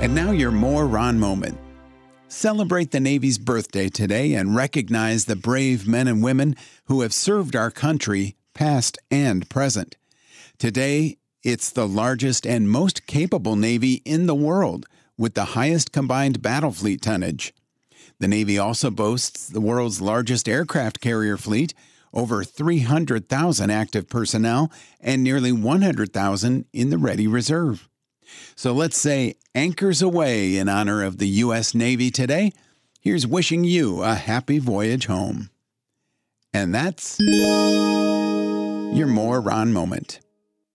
And now your More Ron moment. Celebrate the Navy's birthday today and recognize the brave men and women who have served our country, past and present. Today, it's the largest and most capable Navy in the world, with the highest combined battle fleet tonnage. The Navy also boasts the world's largest aircraft carrier fleet, over 300,000 active personnel, and nearly 100,000 in the ready reserve. So let's say anchors aweigh in honor of the U.S. Navy today. Here's wishing you a happy voyage home. And that's your More Ron moment.